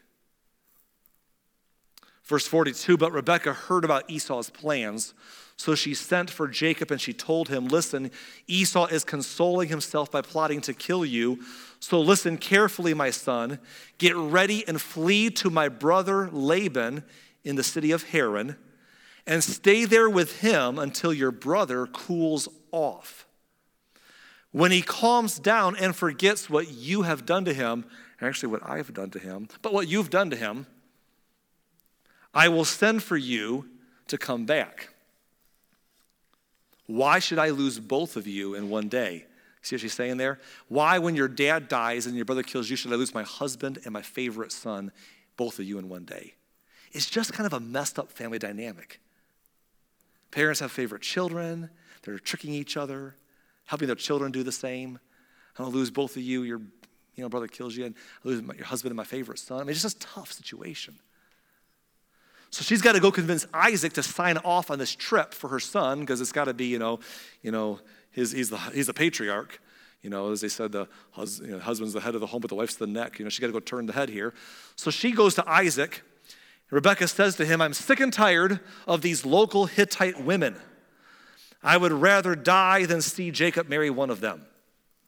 Verse 42 But Rebekah heard about Esau's plans. So she sent for Jacob and she told him, Listen, Esau is consoling himself by plotting to kill you. So listen carefully, my son. Get ready and flee to my brother Laban in the city of Haran, and stay there with him until your brother cools off. When he calms down and forgets what you have done to him, actually, what I have done to him, but what you've done to him, I will send for you to come back. Why should I lose both of you in one day? See what she's saying there? Why, when your dad dies and your brother kills you, should I lose my husband and my favorite son, both of you in one day? It's just kind of a messed up family dynamic. Parents have favorite children, they're tricking each other, helping their children do the same. I'm gonna lose both of you, your you know, brother kills you, and I lose my, your husband and my favorite son. I mean, it's just a tough situation. So she's got to go convince Isaac to sign off on this trip for her son because it's got to be, you know, you know, his, he's, the, he's the patriarch. You know, as they said, the hus, you know, husband's the head of the home, but the wife's the neck. You know, she got to go turn the head here. So she goes to Isaac. Rebecca says to him, I'm sick and tired of these local Hittite women. I would rather die than see Jacob marry one of them.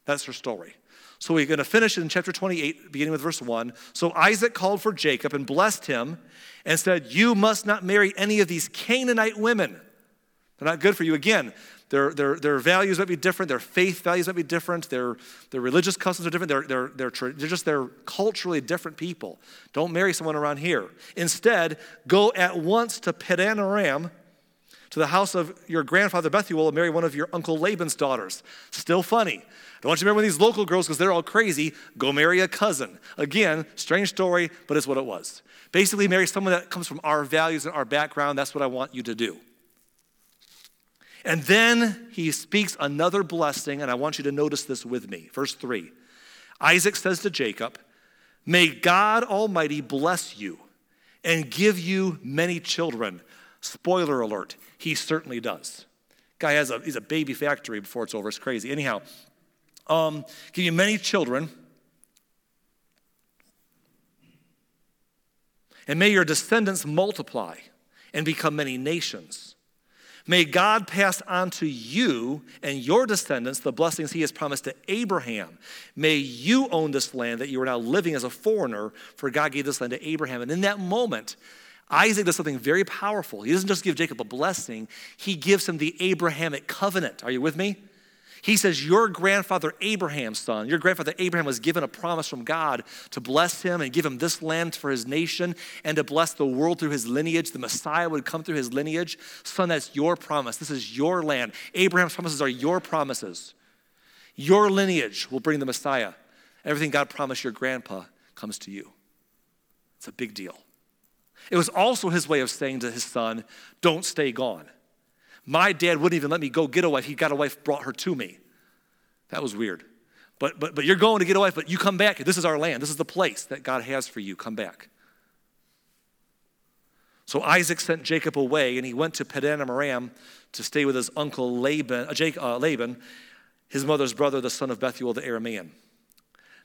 That's her story. So we're going to finish in chapter 28, beginning with verse 1. So Isaac called for Jacob and blessed him and said, You must not marry any of these Canaanite women. They're not good for you. Again, their, their, their values might be different, their faith values might be different, their, their religious customs are different, they're, they're, they're, they're just they're culturally different people. Don't marry someone around here. Instead, go at once to Padan Aram to the house of your grandfather Bethuel and marry one of your uncle Laban's daughters. Still funny. Don't want you to remember these local girls because they're all crazy. Go marry a cousin. Again, strange story, but it's what it was. Basically, marry someone that comes from our values and our background. That's what I want you to do. And then he speaks another blessing, and I want you to notice this with me. Verse 3 Isaac says to Jacob, May God Almighty bless you and give you many children. Spoiler alert, he certainly does. Guy has a, he's a baby factory before it's over. It's crazy. Anyhow, um, give you many children. And may your descendants multiply and become many nations. May God pass on to you and your descendants the blessings he has promised to Abraham. May you own this land that you are now living as a foreigner, for God gave this land to Abraham. And in that moment, Isaac does something very powerful. He doesn't just give Jacob a blessing, he gives him the Abrahamic covenant. Are you with me? He says, Your grandfather Abraham's son, your grandfather Abraham was given a promise from God to bless him and give him this land for his nation and to bless the world through his lineage. The Messiah would come through his lineage. Son, that's your promise. This is your land. Abraham's promises are your promises. Your lineage will bring the Messiah. Everything God promised your grandpa comes to you. It's a big deal. It was also his way of saying to his son, Don't stay gone. My dad wouldn't even let me go get a wife. He got a wife, brought her to me. That was weird. But, but, but you're going to get a wife, but you come back. This is our land. This is the place that God has for you. Come back. So Isaac sent Jacob away, and he went to Padan Aram to stay with his uncle Laban, uh, uh, Laban, his mother's brother, the son of Bethuel the Aramean.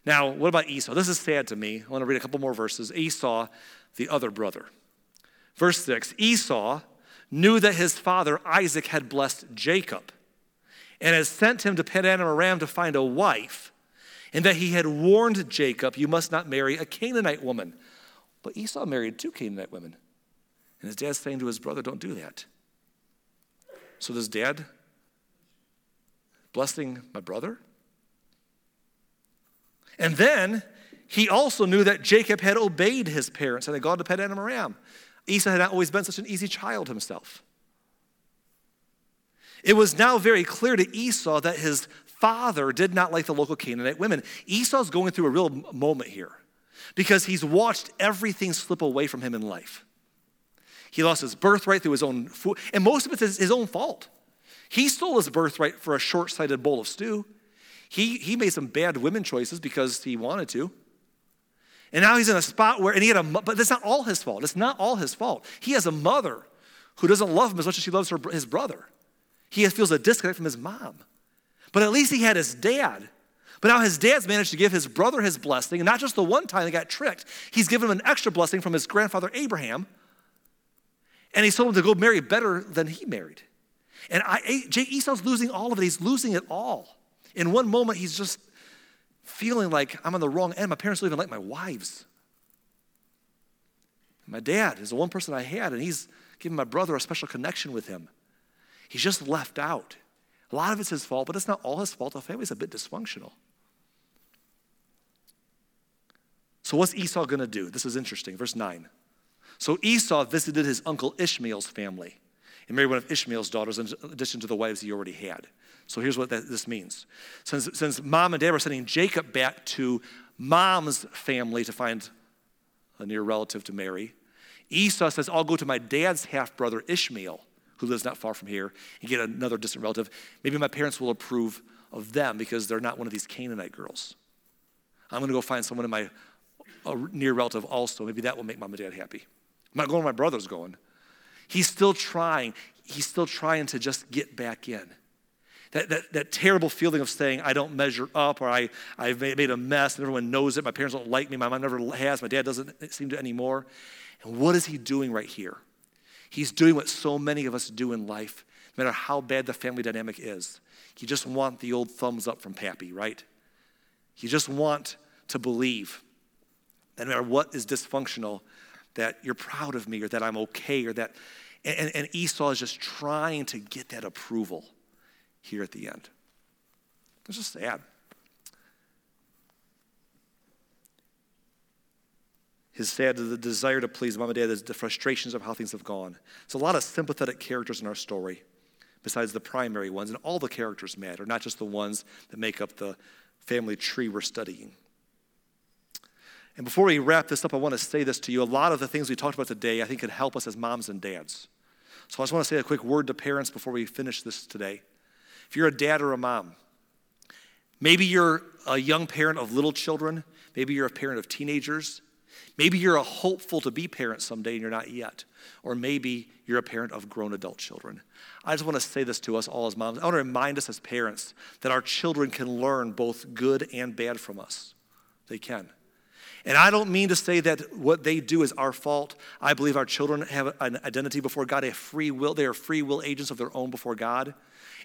Now, what about Esau? This is sad to me. I want to read a couple more verses. Esau, the other brother. Verse 6 Esau knew that his father Isaac had blessed Jacob and had sent him to Padan Aram to find a wife, and that he had warned Jacob, You must not marry a Canaanite woman. But Esau married two Canaanite women. And his dad's saying to his brother, Don't do that. So does dad blessing my brother? And then he also knew that Jacob had obeyed his parents and had gone to Padan Aram. Esau had not always been such an easy child himself. It was now very clear to Esau that his father did not like the local Canaanite women. Esau's going through a real moment here because he's watched everything slip away from him in life. He lost his birthright through his own food, and most of it is his own fault. He stole his birthright for a short sighted bowl of stew. He, he made some bad women choices because he wanted to. And now he's in a spot where, and he had a, but that's not all his fault. It's not all his fault. He has a mother who doesn't love him as much as she loves her, his brother. He feels a disconnect from his mom. But at least he had his dad. But now his dad's managed to give his brother his blessing, and not just the one time he got tricked, he's given him an extra blessing from his grandfather Abraham. And he told him to go marry better than he married. And I, Esau's losing all of it. He's losing it all. In one moment, he's just feeling like I'm on the wrong end. My parents don't even like my wives. My dad is the one person I had, and he's giving my brother a special connection with him. He's just left out. A lot of it's his fault, but it's not all his fault. The family's a bit dysfunctional. So, what's Esau going to do? This is interesting. Verse 9. So, Esau visited his uncle Ishmael's family and married one of Ishmael's daughters in addition to the wives he already had. So here's what that, this means. Since, since mom and dad were sending Jacob back to mom's family to find a near relative to marry, Esau says, I'll go to my dad's half brother Ishmael, who lives not far from here, and get another distant relative. Maybe my parents will approve of them because they're not one of these Canaanite girls. I'm going to go find someone in my near relative also. Maybe that will make mom and dad happy. I'm not going where my brother's going. He's still trying. He's still trying to just get back in. That, that, that terrible feeling of saying, I don't measure up or I, I've made a mess and everyone knows it. My parents don't like me. My mom never has. My dad doesn't seem to anymore. And what is he doing right here? He's doing what so many of us do in life, no matter how bad the family dynamic is. You just want the old thumbs up from Pappy, right? You just want to believe that no matter what is dysfunctional, that you're proud of me or that I'm okay or that. And, and Esau is just trying to get that approval here at the end. It's just sad. his sad the desire to please mom and dad, the frustrations of how things have gone. There's a lot of sympathetic characters in our story, besides the primary ones, and all the characters matter, not just the ones that make up the family tree we're studying. And before we wrap this up, I want to say this to you. A lot of the things we talked about today, I think, could help us as moms and dads. So I just want to say a quick word to parents before we finish this today. If you're a dad or a mom, maybe you're a young parent of little children, maybe you're a parent of teenagers, Maybe you're a hopeful to be parent someday and you're not yet. Or maybe you're a parent of grown adult children. I just want to say this to us all as moms. I want to remind us as parents that our children can learn both good and bad from us. They can. And I don't mean to say that what they do is our fault. I believe our children have an identity before God, a free will. They are free will agents of their own before God.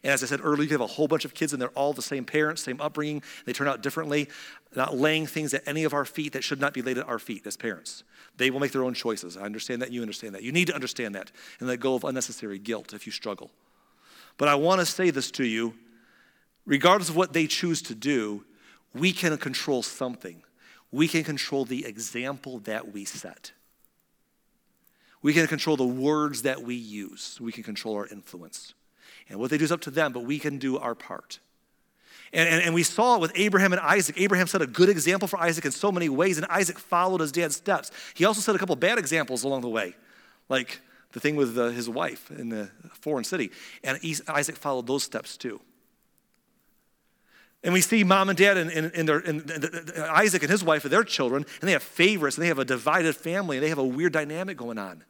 And as I said earlier, you have a whole bunch of kids and they're all the same parents, same upbringing, they turn out differently, not laying things at any of our feet that should not be laid at our feet as parents. They will make their own choices. I understand that. You understand that. You need to understand that and let go of unnecessary guilt if you struggle. But I want to say this to you regardless of what they choose to do, we can control something. We can control the example that we set. We can control the words that we use. We can control our influence. And what they do is up to them, but we can do our part. And, and, and, we saw it with Abraham and Isaac. Abraham set a good example for Isaac in so many ways, and Isaac followed his dad's steps. He also set a couple bad examples along the way, like the thing with uh, his wife in the foreign city. And Isaac followed those steps too. And we see mom and dad and, and, and, their, and Isaac and his wife and their children, and they have favorites, and they have a divided family, and they have a weird dynamic going on.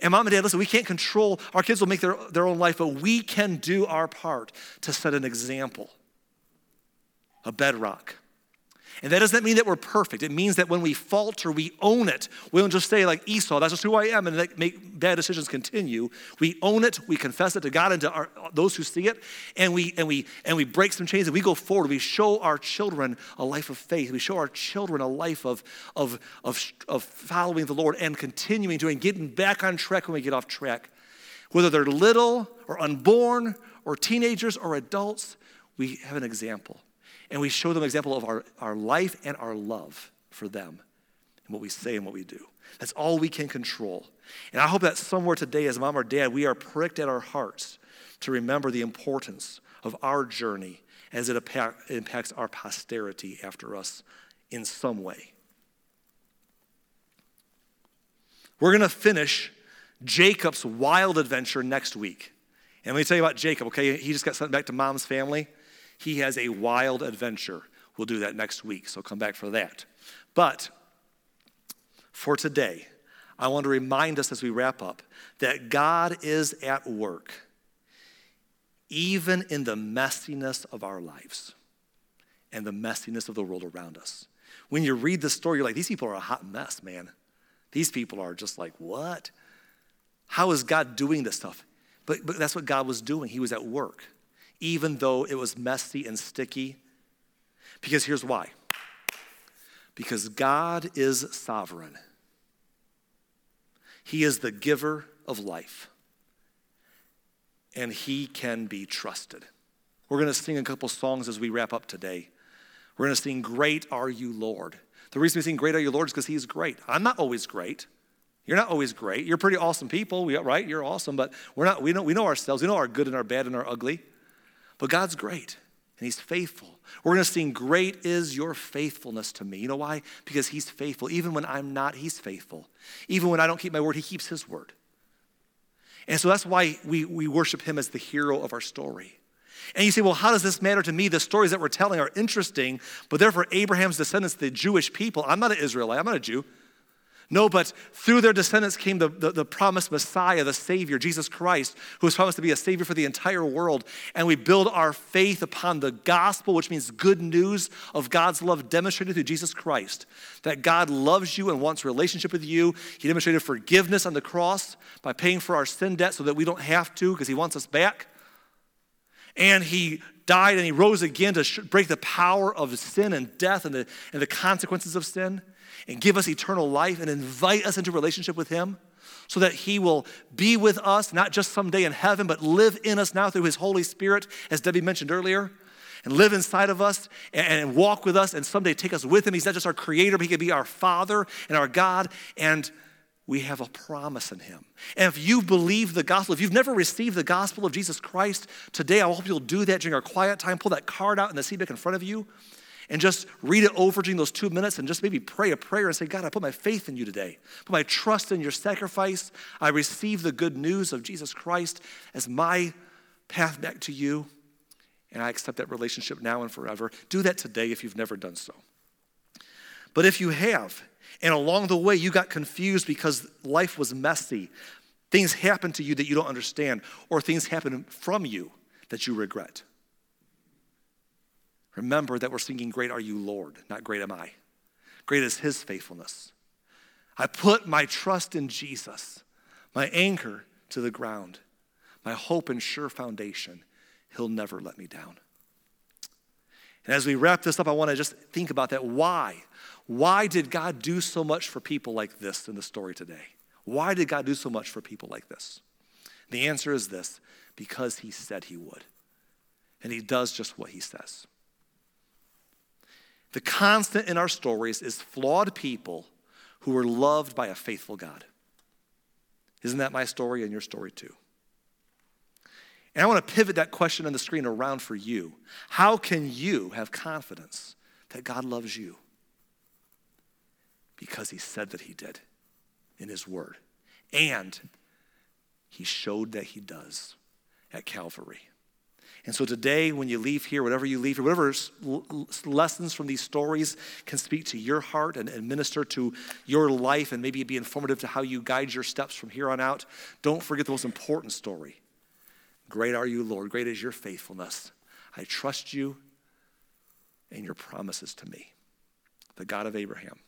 And mom and dad, listen, we can't control, our kids will make their, their own life, but we can do our part to set an example, a bedrock. And that doesn't mean that we're perfect. It means that when we falter, we own it. We don't just say, like Esau, that's just who I am, and make bad decisions continue. We own it, we confess it to God and to our, those who see it, and we, and, we, and we break some chains and we go forward. We show our children a life of faith. We show our children a life of, of, of, of following the Lord and continuing to and getting back on track when we get off track. Whether they're little or unborn or teenagers or adults, we have an example. And we show them an example of our, our life and our love for them and what we say and what we do. That's all we can control. And I hope that somewhere today, as mom or dad, we are pricked at our hearts to remember the importance of our journey as it impacts our posterity after us in some way. We're going to finish Jacob's wild adventure next week. And let me tell you about Jacob, okay? He just got sent back to mom's family. He has a wild adventure. We'll do that next week, so come back for that. But for today, I want to remind us as we wrap up that God is at work, even in the messiness of our lives and the messiness of the world around us. When you read the story, you're like, these people are a hot mess, man. These people are just like, what? How is God doing this stuff? But, but that's what God was doing. He was at work even though it was messy and sticky? Because here's why because God is sovereign, He is the giver of life, and He can be trusted. We're going to sing a couple songs as we wrap up today. We're going to sing Great Are You, Lord. The reason we sing Great Are You, Lord is because He's great. I'm not always great. You're not always great. You're pretty awesome people, right? You're awesome, but we're not, we know, we know ourselves. We know our good and our bad and our ugly. But God's great and He's faithful. We're going to sing, Great is your faithfulness to me. You know why? Because He's faithful. Even when I'm not, He's faithful. Even when I don't keep my word, He keeps His word. And so that's why we, we worship Him as the hero of our story. And you say, well, how does this matter to me? The stories that we're telling are interesting, but they're Abraham's descendants, the Jewish people. I'm not an Israelite, I'm not a Jew. No, but through their descendants came the, the, the, promised Messiah, the Savior, Jesus Christ, who was promised to be a Savior for the entire world. And we build our faith upon the gospel, which means good news of God's love demonstrated through Jesus Christ. That God loves you and wants relationship with you. He demonstrated forgiveness on the cross by paying for our sin debt so that we don't have to because He wants us back. And He died and He rose again to break the power of sin and death and the, and the consequences of sin and give us eternal life and invite us into relationship with Him so that He will be with us, not just someday in heaven, but live in us now through His Holy Spirit, as Debbie mentioned earlier. and live inside of us and, and walk with us and someday take us with him. He's not just our creator, but he can be our father and our God. And we have a promise in him. And if you believe the gospel, if you've never received the gospel of Jesus Christ, today I hope you'll do that during our quiet time. Pull that card out in the seat back in front of you and just read it over during those two minutes and just maybe pray a prayer and say, God, I put my faith in you today. Put my trust in your sacrifice. I receive the good news of Jesus Christ as my path back to you. And I accept that relationship now and forever. Do that today if you've never done so. But if you have, and along the way, you got confused because life was messy. Things happened to you that you don't understand, or things happen from you that you regret. Remember that we're singing, Great Are You, Lord, not Great Am I. Great is His faithfulness. I put my trust in Jesus, my anchor to the ground, my hope and sure foundation. He'll never let me down. And as we wrap this up, I want to just think about that. Why? Why did God do so much for people like this in the story today? Why did God do so much for people like this? The answer is this because He said He would. And He does just what He says. The constant in our stories is flawed people who are loved by a faithful God. Isn't that my story and your story too? And I want to pivot that question on the screen around for you. How can you have confidence that God loves you? because he said that he did in his word. And he showed that he does at Calvary. And so today, when you leave here, whatever you leave here, whatever lessons from these stories can speak to your heart and, and minister to your life and maybe be informative to how you guide your steps from here on out, don't forget the most important story. Great are you, Lord. Great is your faithfulness. I trust you and your promises to me, the God of Abraham.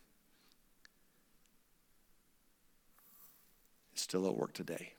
Is still at work today.